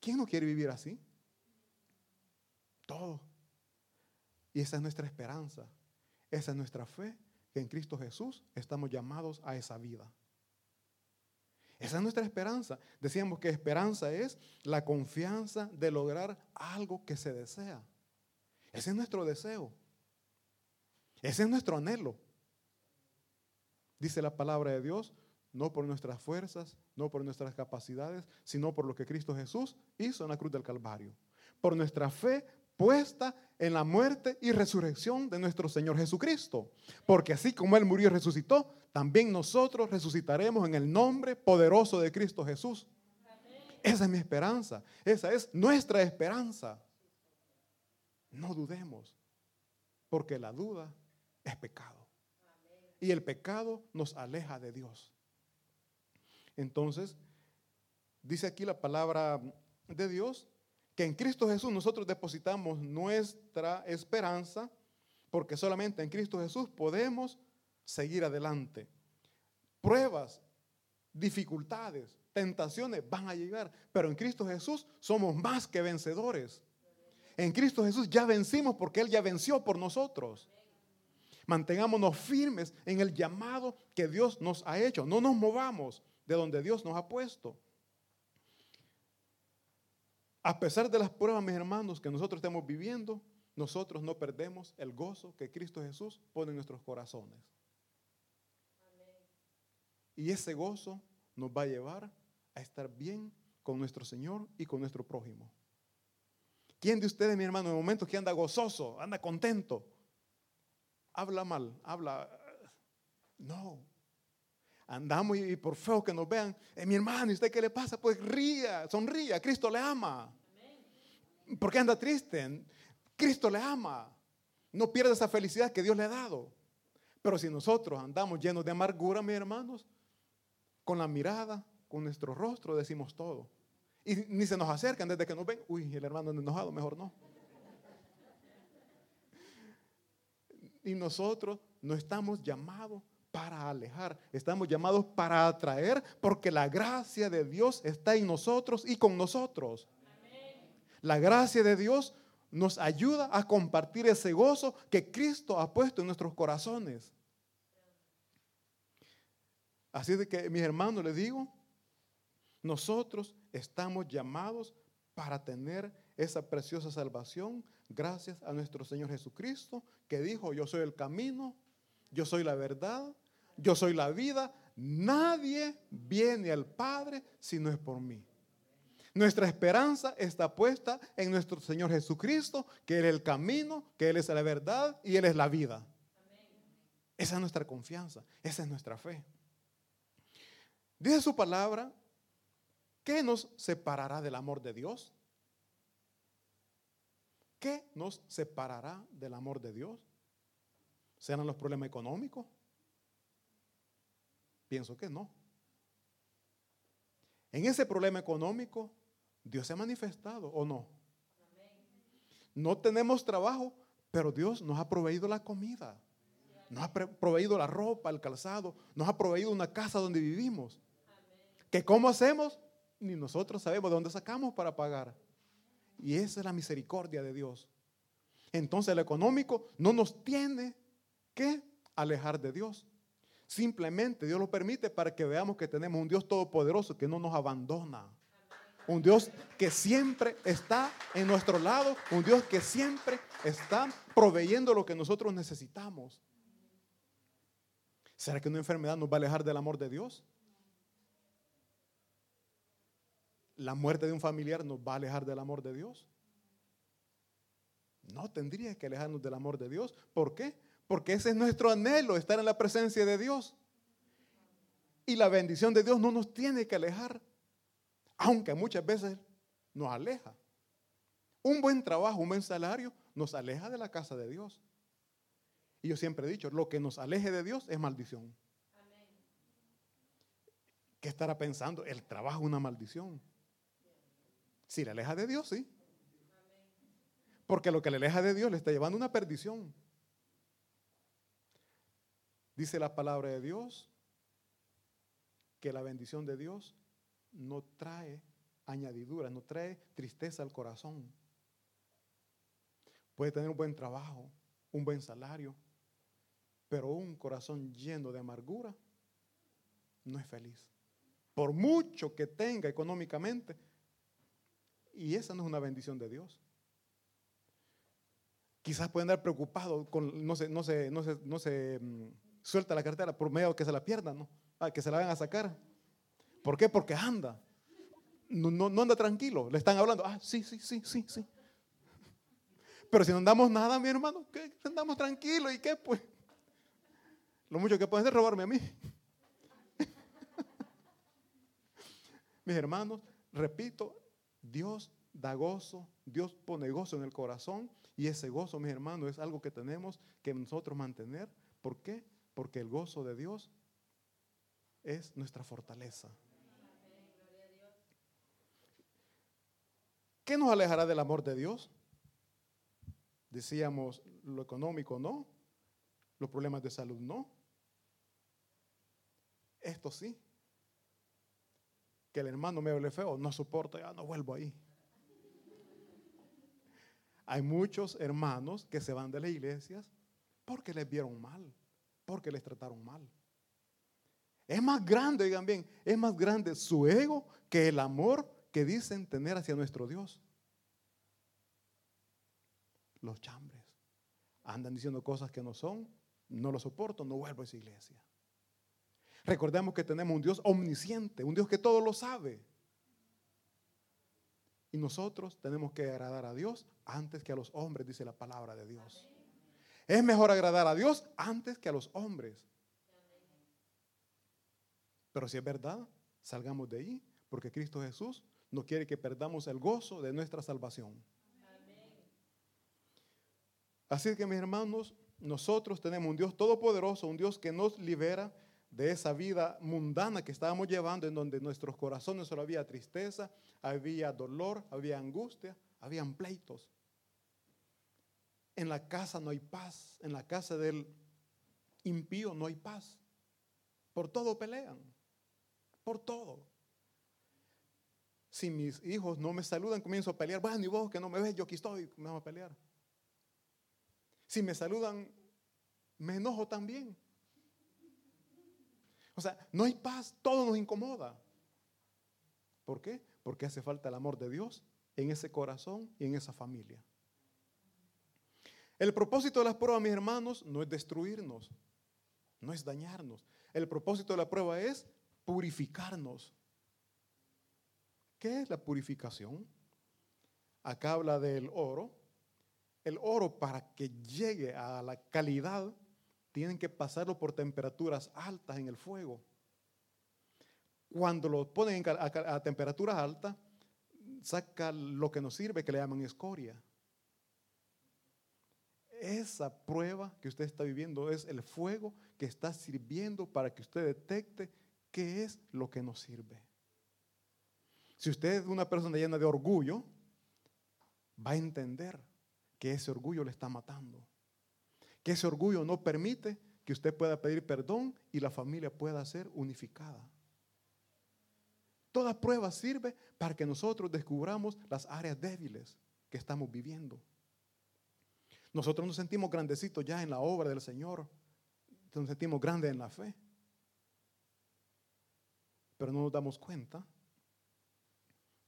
¿Quién no quiere vivir así? Todo. Y esa es nuestra esperanza. Esa es nuestra fe, que en Cristo Jesús estamos llamados a esa vida. Esa es nuestra esperanza. Decíamos que esperanza es la confianza de lograr algo que se desea. Ese es nuestro deseo. Ese es nuestro anhelo. Dice la palabra de Dios, no por nuestras fuerzas, no por nuestras capacidades, sino por lo que Cristo Jesús hizo en la cruz del Calvario. Por nuestra fe puesta en la muerte y resurrección de nuestro Señor Jesucristo. Porque así como Él murió y resucitó, también nosotros resucitaremos en el nombre poderoso de Cristo Jesús. Esa es mi esperanza. Esa es nuestra esperanza. No dudemos, porque la duda es pecado. Y el pecado nos aleja de Dios. Entonces, dice aquí la palabra de Dios que en Cristo Jesús nosotros depositamos nuestra esperanza, porque solamente en Cristo Jesús podemos seguir adelante. Pruebas, dificultades, tentaciones van a llegar, pero en Cristo Jesús somos más que vencedores. En Cristo Jesús ya vencimos porque Él ya venció por nosotros. Mantengámonos firmes en el llamado que Dios nos ha hecho. No nos movamos de donde Dios nos ha puesto. A pesar de las pruebas, mis hermanos, que nosotros estamos viviendo, nosotros no perdemos el gozo que Cristo Jesús pone en nuestros corazones. Y ese gozo nos va a llevar a estar bien con nuestro Señor y con nuestro prójimo. ¿Quién de ustedes, mi hermano, en momentos que anda gozoso, anda contento, habla mal, habla... No. Andamos y, por feo que nos vean, eh, mi hermano, ¿y usted qué le pasa? Pues ría, sonría, Cristo le ama. ¿Por qué anda triste? Cristo le ama. No pierda esa felicidad que Dios le ha dado. Pero si nosotros andamos llenos de amargura, mis hermanos, con la mirada, con nuestro rostro, decimos todo. Y ni se nos acercan desde que nos ven. Uy, el hermano anda enojado, mejor no. Y nosotros no estamos llamados para alejar, estamos llamados para atraer, porque la gracia de Dios está en nosotros y con nosotros. La gracia de Dios nos ayuda a compartir ese gozo que Cristo ha puesto en nuestros corazones. Así de que, mis hermanos, les digo, nosotros estamos llamados para tener esa preciosa salvación gracias a nuestro Señor Jesucristo, que dijo, yo soy el camino, yo soy la verdad, yo soy la vida, nadie viene al Padre si no es por mí. Nuestra esperanza está puesta en nuestro Señor Jesucristo, que Él es el camino, que Él es la verdad y Él es la vida. Esa es nuestra confianza, esa es nuestra fe. Dice su palabra, ¿qué nos separará del amor de Dios? ¿Qué nos separará del amor de Dios? ¿Serán los problemas económicos? Pienso que no. En ese problema económico, Dios se ha manifestado o no. No tenemos trabajo, pero Dios nos ha proveído la comida, nos ha proveído la ropa, el calzado, nos ha proveído una casa donde vivimos. ¿Que cómo hacemos? Ni nosotros sabemos de dónde sacamos para pagar. Y esa es la misericordia de Dios. Entonces el económico no nos tiene que alejar de Dios. Simplemente Dios lo permite para que veamos que tenemos un Dios todopoderoso que no nos abandona. Un Dios que siempre está en nuestro lado. Un Dios que siempre está proveyendo lo que nosotros necesitamos. ¿Será que una enfermedad nos va a alejar del amor de Dios? La muerte de un familiar nos va a alejar del amor de Dios. No tendría que alejarnos del amor de Dios. ¿Por qué? Porque ese es nuestro anhelo, estar en la presencia de Dios. Y la bendición de Dios no nos tiene que alejar, aunque muchas veces nos aleja. Un buen trabajo, un buen salario nos aleja de la casa de Dios. Y yo siempre he dicho, lo que nos aleje de Dios es maldición. ¿Qué estará pensando? El trabajo es una maldición. Si le aleja de Dios, sí. Porque lo que le aleja de Dios le está llevando una perdición. Dice la palabra de Dios que la bendición de Dios no trae añadiduras, no trae tristeza al corazón. Puede tener un buen trabajo, un buen salario, pero un corazón lleno de amargura no es feliz. Por mucho que tenga económicamente, y esa no es una bendición de Dios. Quizás pueden andar preocupados con, no se, no se, no se, no mm, suelta la cartera por medio de que se la pierdan, ¿no? Ah, que se la van a sacar. ¿Por qué? Porque anda. No, no, anda tranquilo. Le están hablando. Ah, sí, sí, sí, sí, sí. Pero si no andamos nada, mi hermano, ¿qué? andamos tranquilos. ¿Y qué? Pues lo mucho que pueden es robarme a mí. Mis hermanos, repito, Dios da gozo, Dios pone gozo en el corazón y ese gozo, mis hermanos, es algo que tenemos que nosotros mantener. ¿Por qué? Porque el gozo de Dios es nuestra fortaleza. ¿Qué nos alejará del amor de Dios? Decíamos lo económico no, los problemas de salud no. Esto sí. Que el hermano me hable feo, no soporto, ya no vuelvo ahí. Hay muchos hermanos que se van de las iglesias porque les vieron mal, porque les trataron mal. Es más grande, digan bien, es más grande su ego que el amor que dicen tener hacia nuestro Dios. Los chambres andan diciendo cosas que no son, no lo soporto, no vuelvo a esa iglesia. Recordemos que tenemos un Dios omnisciente, un Dios que todo lo sabe. Y nosotros tenemos que agradar a Dios antes que a los hombres, dice la palabra de Dios. Es mejor agradar a Dios antes que a los hombres. Pero si es verdad, salgamos de ahí, porque Cristo Jesús no quiere que perdamos el gozo de nuestra salvación. Así que mis hermanos, nosotros tenemos un Dios todopoderoso, un Dios que nos libera de esa vida mundana que estábamos llevando, en donde nuestros corazones solo había tristeza, había dolor, había angustia, habían pleitos. En la casa no hay paz, en la casa del impío no hay paz. Por todo pelean por todo. Si mis hijos no me saludan, comienzo a pelear. Bueno, y vos que no me ves, yo aquí estoy, me vamos a pelear. Si me saludan, me enojo también. O sea, no hay paz, todo nos incomoda. ¿Por qué? Porque hace falta el amor de Dios en ese corazón y en esa familia. El propósito de las pruebas, mis hermanos, no es destruirnos, no es dañarnos. El propósito de la prueba es purificarnos. ¿Qué es la purificación? Acá habla del oro. El oro para que llegue a la calidad tienen que pasarlo por temperaturas altas en el fuego. Cuando lo ponen a, temperaturas altas, saca lo que nos sirve, que le llaman escoria. Esa prueba que usted está viviendo es el fuego que está sirviendo para que usted detecte qué es lo que nos sirve. Si usted es una persona llena de orgullo, va a entender que ese orgullo le está matando. Que ese orgullo no permite que usted pueda pedir perdón y la familia pueda ser unificada. Toda prueba sirve para que nosotros descubramos las áreas débiles que estamos viviendo. Nosotros nos sentimos grandecitos ya en la obra del Señor. Nos sentimos grandes en la fe pero no nos damos cuenta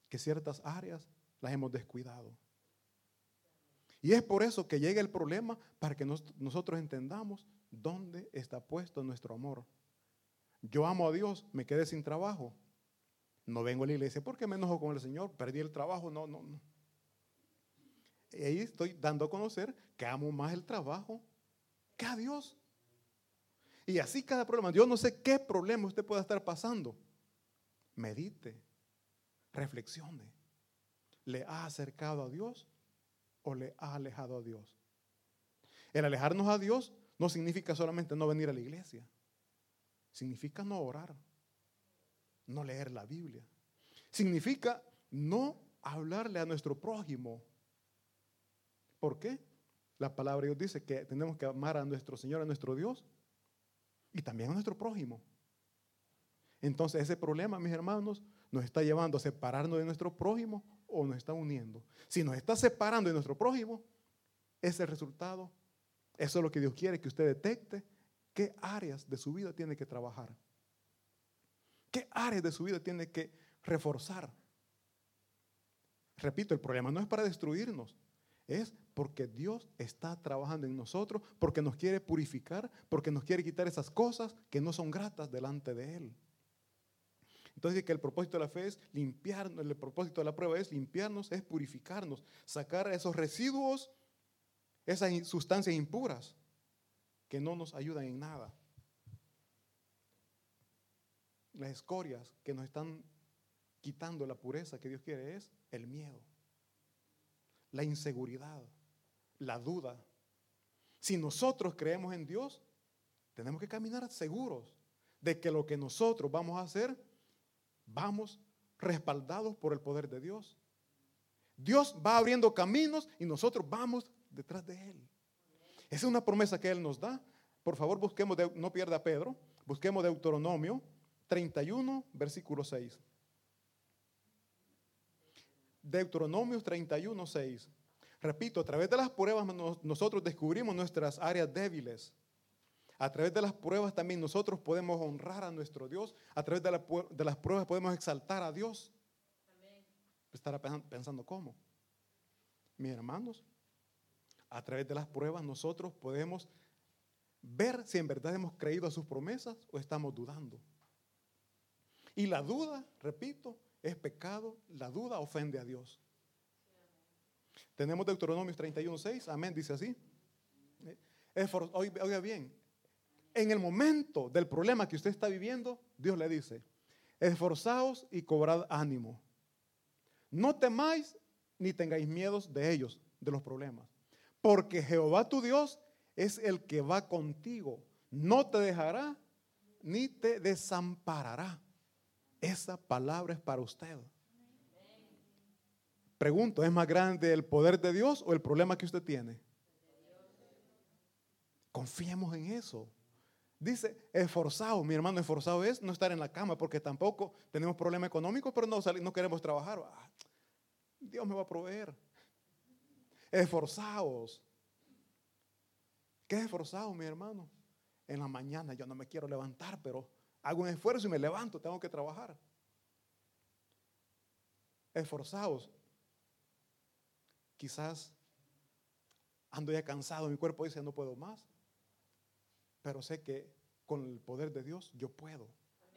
que ciertas áreas las hemos descuidado. Y es por eso que llega el problema para que nosotros entendamos dónde está puesto nuestro amor. Yo amo a Dios, me quedé sin trabajo. No vengo a la iglesia porque me enojo con el Señor, perdí el trabajo, no, no, no. Y ahí estoy dando a conocer que amo más el trabajo que a Dios. Y así cada problema. Yo no sé qué problema usted pueda estar pasando. Medite, reflexione. ¿Le ha acercado a Dios o le ha alejado a Dios? El alejarnos a Dios no significa solamente no venir a la iglesia. Significa no orar, no leer la Biblia. Significa no hablarle a nuestro prójimo. ¿Por qué? La palabra de Dios dice que tenemos que amar a nuestro Señor, a nuestro Dios, y también a nuestro prójimo. Entonces ese problema, mis hermanos, nos está llevando a separarnos de nuestro prójimo o nos está uniendo. Si nos está separando de nuestro prójimo, ese resultado. Eso es lo que Dios quiere que usted detecte qué áreas de su vida tiene que trabajar. ¿Qué áreas de su vida tiene que reforzar? Repito, el problema no es para destruirnos, es porque Dios está trabajando en nosotros, porque nos quiere purificar, porque nos quiere quitar esas cosas que no son gratas delante de Él. Entonces, que el propósito de la fe es limpiarnos, el propósito de la prueba es limpiarnos, es purificarnos, sacar esos residuos, esas sustancias impuras que no nos ayudan en nada. Las escorias que nos están quitando la pureza que Dios quiere es el miedo la inseguridad, la duda. Si nosotros creemos en Dios, tenemos que caminar seguros de que lo que nosotros vamos a hacer, vamos respaldados por el poder de Dios. Dios va abriendo caminos y nosotros vamos detrás de Él. Esa es una promesa que Él nos da. Por favor, busquemos, no pierda Pedro, busquemos Deuteronomio 31, versículo 6. Deuteronomio 31, 6. Repito, a través de las pruebas nosotros descubrimos nuestras áreas débiles. A través de las pruebas también nosotros podemos honrar a nuestro Dios. A través de, las pruebas podemos exaltar a Dios. Estará pensando cómo. Mis hermanos, a través de las pruebas nosotros podemos ver si en verdad hemos creído a sus promesas o estamos dudando. Y la duda, repito, es pecado, la duda ofende a Dios. Tenemos Deuteronomio 31.6, amén, dice así. Oiga bien, en el momento del problema que usted está viviendo, Dios le dice, esforzaos y cobrad ánimo. No temáis ni tengáis miedos de ellos, de los problemas. Porque Jehová tu Dios es el que va contigo. No te dejará ni te desamparará. Esa palabra es para usted. Pregunto, ¿es más grande el poder de Dios o el problema que usted tiene? Confiemos en eso. Dice, esforzado, mi hermano, esforzado es no estar en la cama porque tampoco tenemos problema económico, pero no, no queremos trabajar. Ah, Dios me va a proveer. Esforzados. ¿Qué es esforzado, mi hermano? En la mañana yo no me quiero levantar, pero hago un esfuerzo y me levanto, tengo que trabajar. Esforzados. Quizás ando ya cansado, mi cuerpo dice no puedo más, pero sé que con el poder de Dios yo puedo,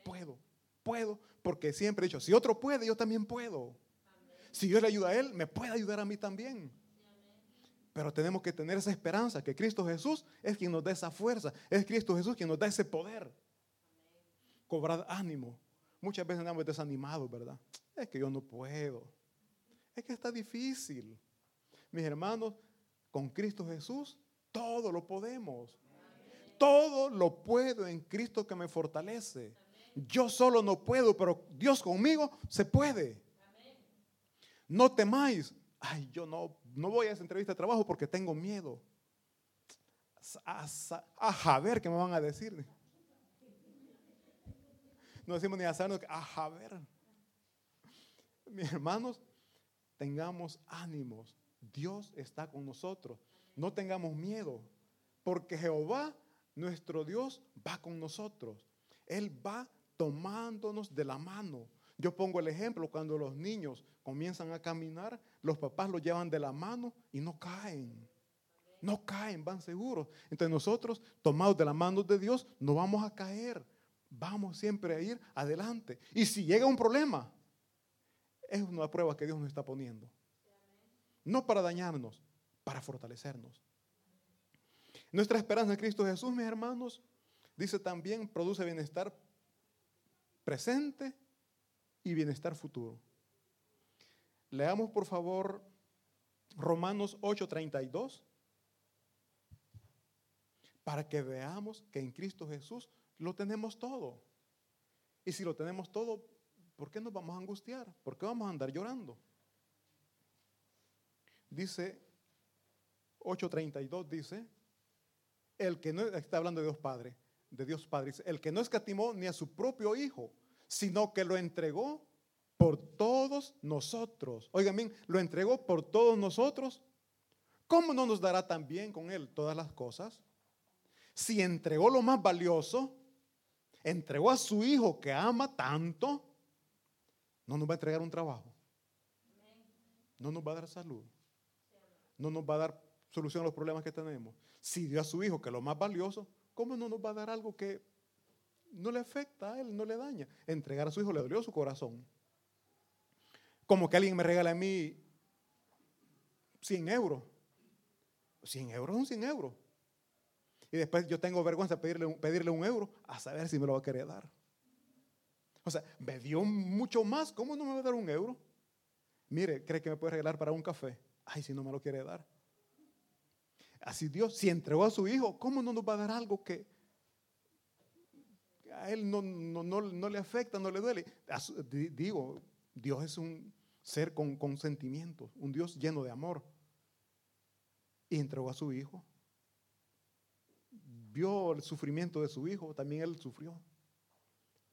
puedo, puedo, porque siempre he dicho, si otro puede, yo también puedo. Si Dios le ayuda a él, me puede ayudar a mí también. Pero tenemos que tener esa esperanza que Cristo Jesús es quien nos da esa fuerza, es Cristo Jesús quien nos da ese poder cobrar ánimo. Muchas veces andamos desanimados, ¿verdad? Es que yo no puedo. Es que está difícil. Mis hermanos, con Cristo Jesús, todo lo podemos. Todo lo puedo en Cristo que me fortalece. Yo solo no puedo, pero Dios conmigo se puede. No temáis. Ay, yo no, no voy a esa entrevista de trabajo porque tengo miedo. A, a, ver qué me van a decir no decimos ni hacernos, a ver. Mis hermanos, tengamos ánimos. Dios está con nosotros. No tengamos miedo, porque Jehová, nuestro Dios, va con nosotros. Él va tomándonos de la mano. Yo pongo el ejemplo cuando los niños comienzan a caminar, los papás los llevan de la mano y no caen. No caen, van seguros. Entonces nosotros, tomados de la mano de Dios, no vamos a caer Vamos siempre a ir adelante. Y si llega un problema, es una prueba que Dios nos está poniendo. No para dañarnos, para fortalecernos. Nuestra esperanza en Cristo Jesús, mis hermanos, dice también, produce bienestar presente y bienestar futuro. Leamos por favor Romanos 8:32 para que veamos que en Cristo Jesús lo tenemos todo. Y si lo tenemos todo, ¿por qué nos vamos a angustiar? ¿Por qué vamos a andar llorando? Dice 8:32 dice, el que no está hablando de Dios Padre, de Dios Padre, el que no escatimó ni a su propio hijo, sino que lo entregó por todos nosotros. Oigan bien, lo entregó por todos nosotros. ¿Cómo no nos dará también con él todas las cosas? Si entregó lo más valioso, entregó a su hijo que ama tanto, no nos va a entregar un trabajo. No nos va a dar salud. No nos va a dar solución a los problemas que tenemos. Si dio a su hijo que lo más valioso, ¿cómo no nos va a dar algo que no le afecta a él, no le daña? Entregar a su hijo le dolió su corazón. Como que alguien me regala a mí 100 euros. 100 euros son 100 euros. Y después yo tengo vergüenza de pedirle, pedirle un euro a saber si me lo va a querer dar. O sea, me dio mucho más. ¿Cómo no me va a dar un euro? Mire, ¿cree que me puede regalar para un café? Ay, si no me lo quiere dar. Así Dios, si entregó a su hijo, ¿cómo no nos va a dar algo que a él no, no, no le afecta, no le duele? Digo, Dios es un ser con, sentimientos, un Dios lleno de amor. Y entregó a su hijo. Vio el sufrimiento de su hijo, también él sufrió.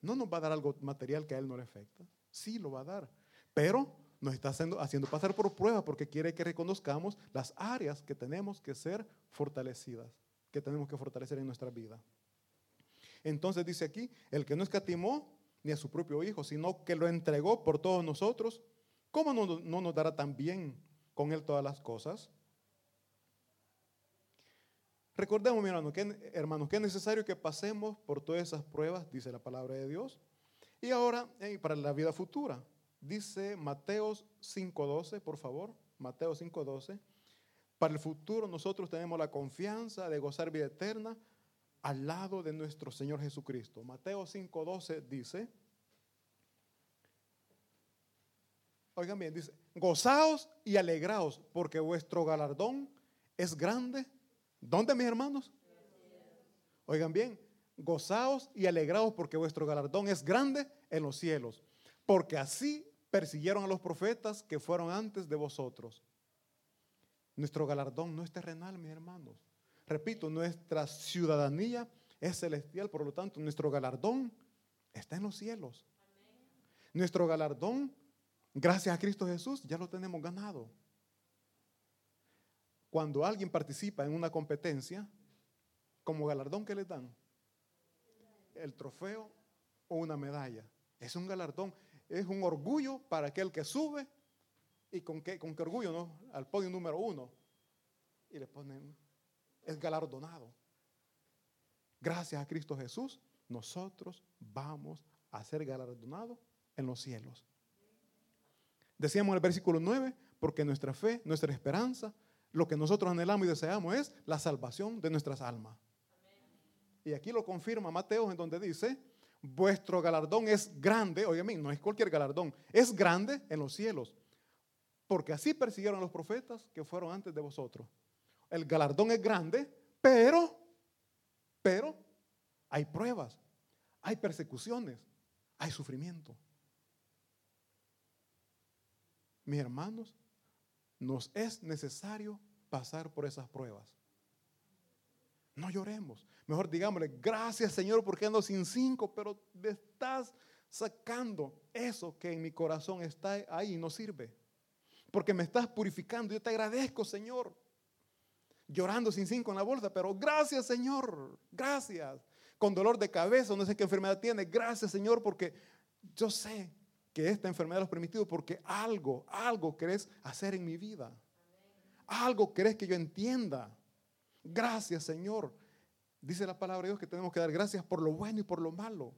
No nos va a dar algo material que a él no le afecta. Sí lo va a dar. Pero nos está haciendo, haciendo pasar por prueba porque quiere que reconozcamos las áreas que tenemos que ser fortalecidas, que tenemos que fortalecer en nuestra vida. Entonces dice aquí, el que no escatimó ni a su propio Hijo, sino que lo entregó por todos nosotros, ¿cómo no, nos dará también con Él todas las cosas? Recordemos, mi hermano, que, hermanos, que es necesario que pasemos por todas esas pruebas, dice la palabra de Dios. Y ahora, para la vida futura, dice Mateos 5.12, por favor, Mateo 5.12, para el futuro nosotros tenemos la confianza de gozar vida eterna al lado de nuestro Señor Jesucristo. Mateo 5.12 dice, Oigan bien, dice, gozaos y alegraos porque vuestro galardón es grande. ¿Dónde, mis hermanos? Oigan bien, gozaos y alegraos porque vuestro galardón es grande en los cielos. Porque así persiguieron a los profetas que fueron antes de vosotros. Nuestro galardón no es terrenal, mis hermanos. Repito, nuestra ciudadanía es celestial, por lo tanto, nuestro galardón está en los cielos. Nuestro galardón Gracias a Cristo Jesús ya lo tenemos ganado. Cuando alguien participa en una competencia, como galardón que le dan, el trofeo o una medalla. Es un galardón, es un orgullo para aquel que sube y con qué, con qué orgullo, ¿no? Al podio número uno. Y le ponen, es galardonado. Gracias a Cristo Jesús, nosotros vamos a ser galardonados en los cielos. Decíamos en el versículo 9, porque nuestra fe, nuestra esperanza, lo que nosotros anhelamos y deseamos es la salvación de nuestras almas. Y aquí lo confirma Mateo en donde dice, vuestro galardón es grande, oigan, no es cualquier galardón, es grande en los cielos, porque así persiguieron a los profetas que fueron antes de vosotros. El galardón es grande, pero, pero hay pruebas, hay persecuciones, hay sufrimiento. mis hermanos, nos es necesario pasar por esas pruebas. No lloremos. Mejor digámosle, gracias Señor porque ando sin cinco, pero me estás sacando eso que en mi corazón está ahí y no sirve. Porque me estás purificando. Yo te agradezco, Señor. Llorando sin cinco en la bolsa, pero gracias, Señor. Gracias. Con dolor de cabeza, no sé qué enfermedad tiene. Gracias, Señor, porque yo sé que esta enfermedad lo has permitido porque algo, algo querés hacer en mi vida. Algo querés que yo entienda. Gracias, Señor. Dice la palabra de Dios que tenemos que dar gracias por lo bueno y por lo malo.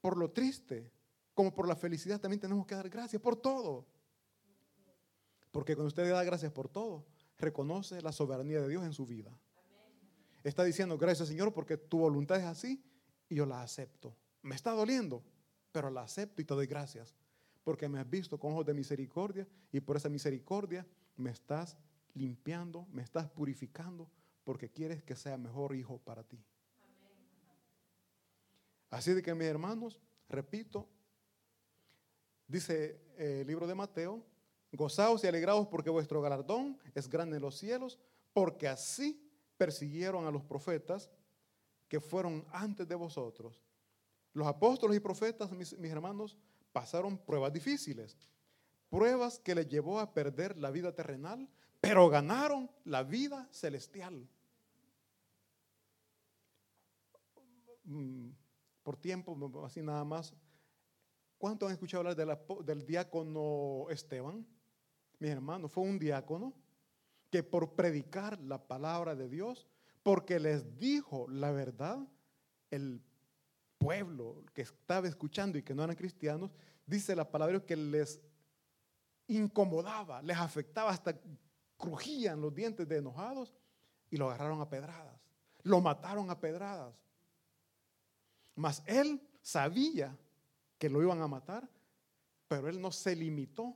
Por lo triste, como por la felicidad, también tenemos que dar gracias por todo. Porque cuando usted da gracias por todo, reconoce la soberanía de Dios en su vida. Está diciendo, gracias Señor, porque tu voluntad es así y yo la acepto. Me está doliendo, pero la acepto y te doy gracias. Porque me has visto con ojos de misericordia y por esa misericordia me estás limpiando, me estás purificando, porque quieres que sea mejor hijo para ti. Así de que mis hermanos, repito, dice el libro de Mateo, gozaos y alegraos porque vuestro galardón es grande en los cielos, porque así persiguieron a los profetas que fueron antes de vosotros. Los apóstoles y profetas, mis, hermanos, pasaron pruebas difíciles, pruebas que les llevó a perder la vida terrenal, pero ganaron la vida celestial. Mm, por tiempo, así nada más. ¿Cuánto han escuchado hablar del diácono Esteban? Mis hermanos, fue un diácono que por predicar la palabra de Dios, porque les dijo la verdad, el pueblo que estaba escuchando y que no eran cristianos, dice la palabra que les incomodaba, les afectaba, hasta crujían los dientes de enojados y lo agarraron a pedradas, lo mataron a pedradas. Mas él sabía que lo iban a matar, pero él no se limitó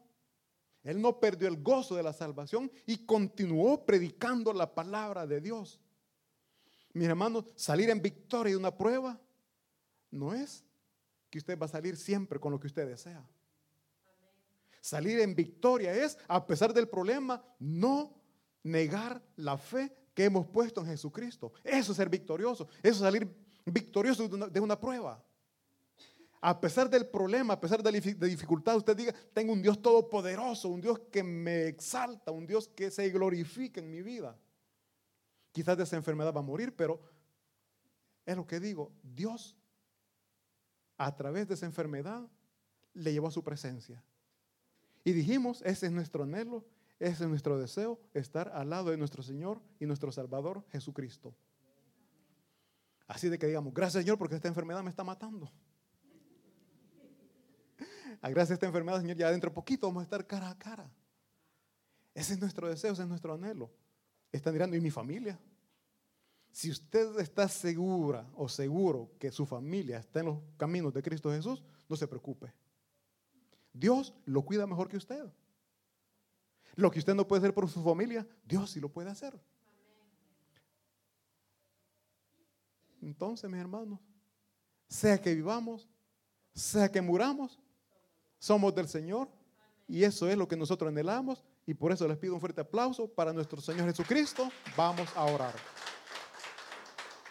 él no perdió el gozo de la salvación y continuó predicando la palabra de Dios. Mis hermanos, salir en victoria de una prueba no es que usted va a salir siempre con lo que usted desea. Salir en victoria es, a pesar del problema, no negar la fe que hemos puesto en Jesucristo. Eso es ser victorioso. Eso es salir victorioso de una, prueba a pesar del problema, a pesar de la dificultad, usted diga, tengo un Dios todopoderoso, un Dios que me exalta, un Dios que se glorifica en mi vida. Quizás de esa enfermedad va a morir, pero es lo que digo, Dios a través de esa enfermedad le llevó a su presencia. Y dijimos, ese es nuestro anhelo, ese es nuestro deseo, estar al lado de nuestro Señor y nuestro Salvador Jesucristo. Así de que digamos, gracias Señor porque esta enfermedad me está matando gracias a esta enfermedad, Señor, ya dentro de poquito vamos a estar cara a cara. Ese es nuestro deseo, ese es nuestro anhelo. Están mirando, ¿y mi familia? Si usted está segura o seguro que su familia está en los caminos de Cristo Jesús, no se preocupe. Dios lo cuida mejor que usted. Lo que usted no puede hacer por su familia, Dios sí lo puede hacer. Entonces, mis hermanos, sea que vivamos, sea que muramos, somos del Señor y eso es lo que nosotros anhelamos y por eso les pido un fuerte aplauso para nuestro Señor Jesucristo. Vamos a orar.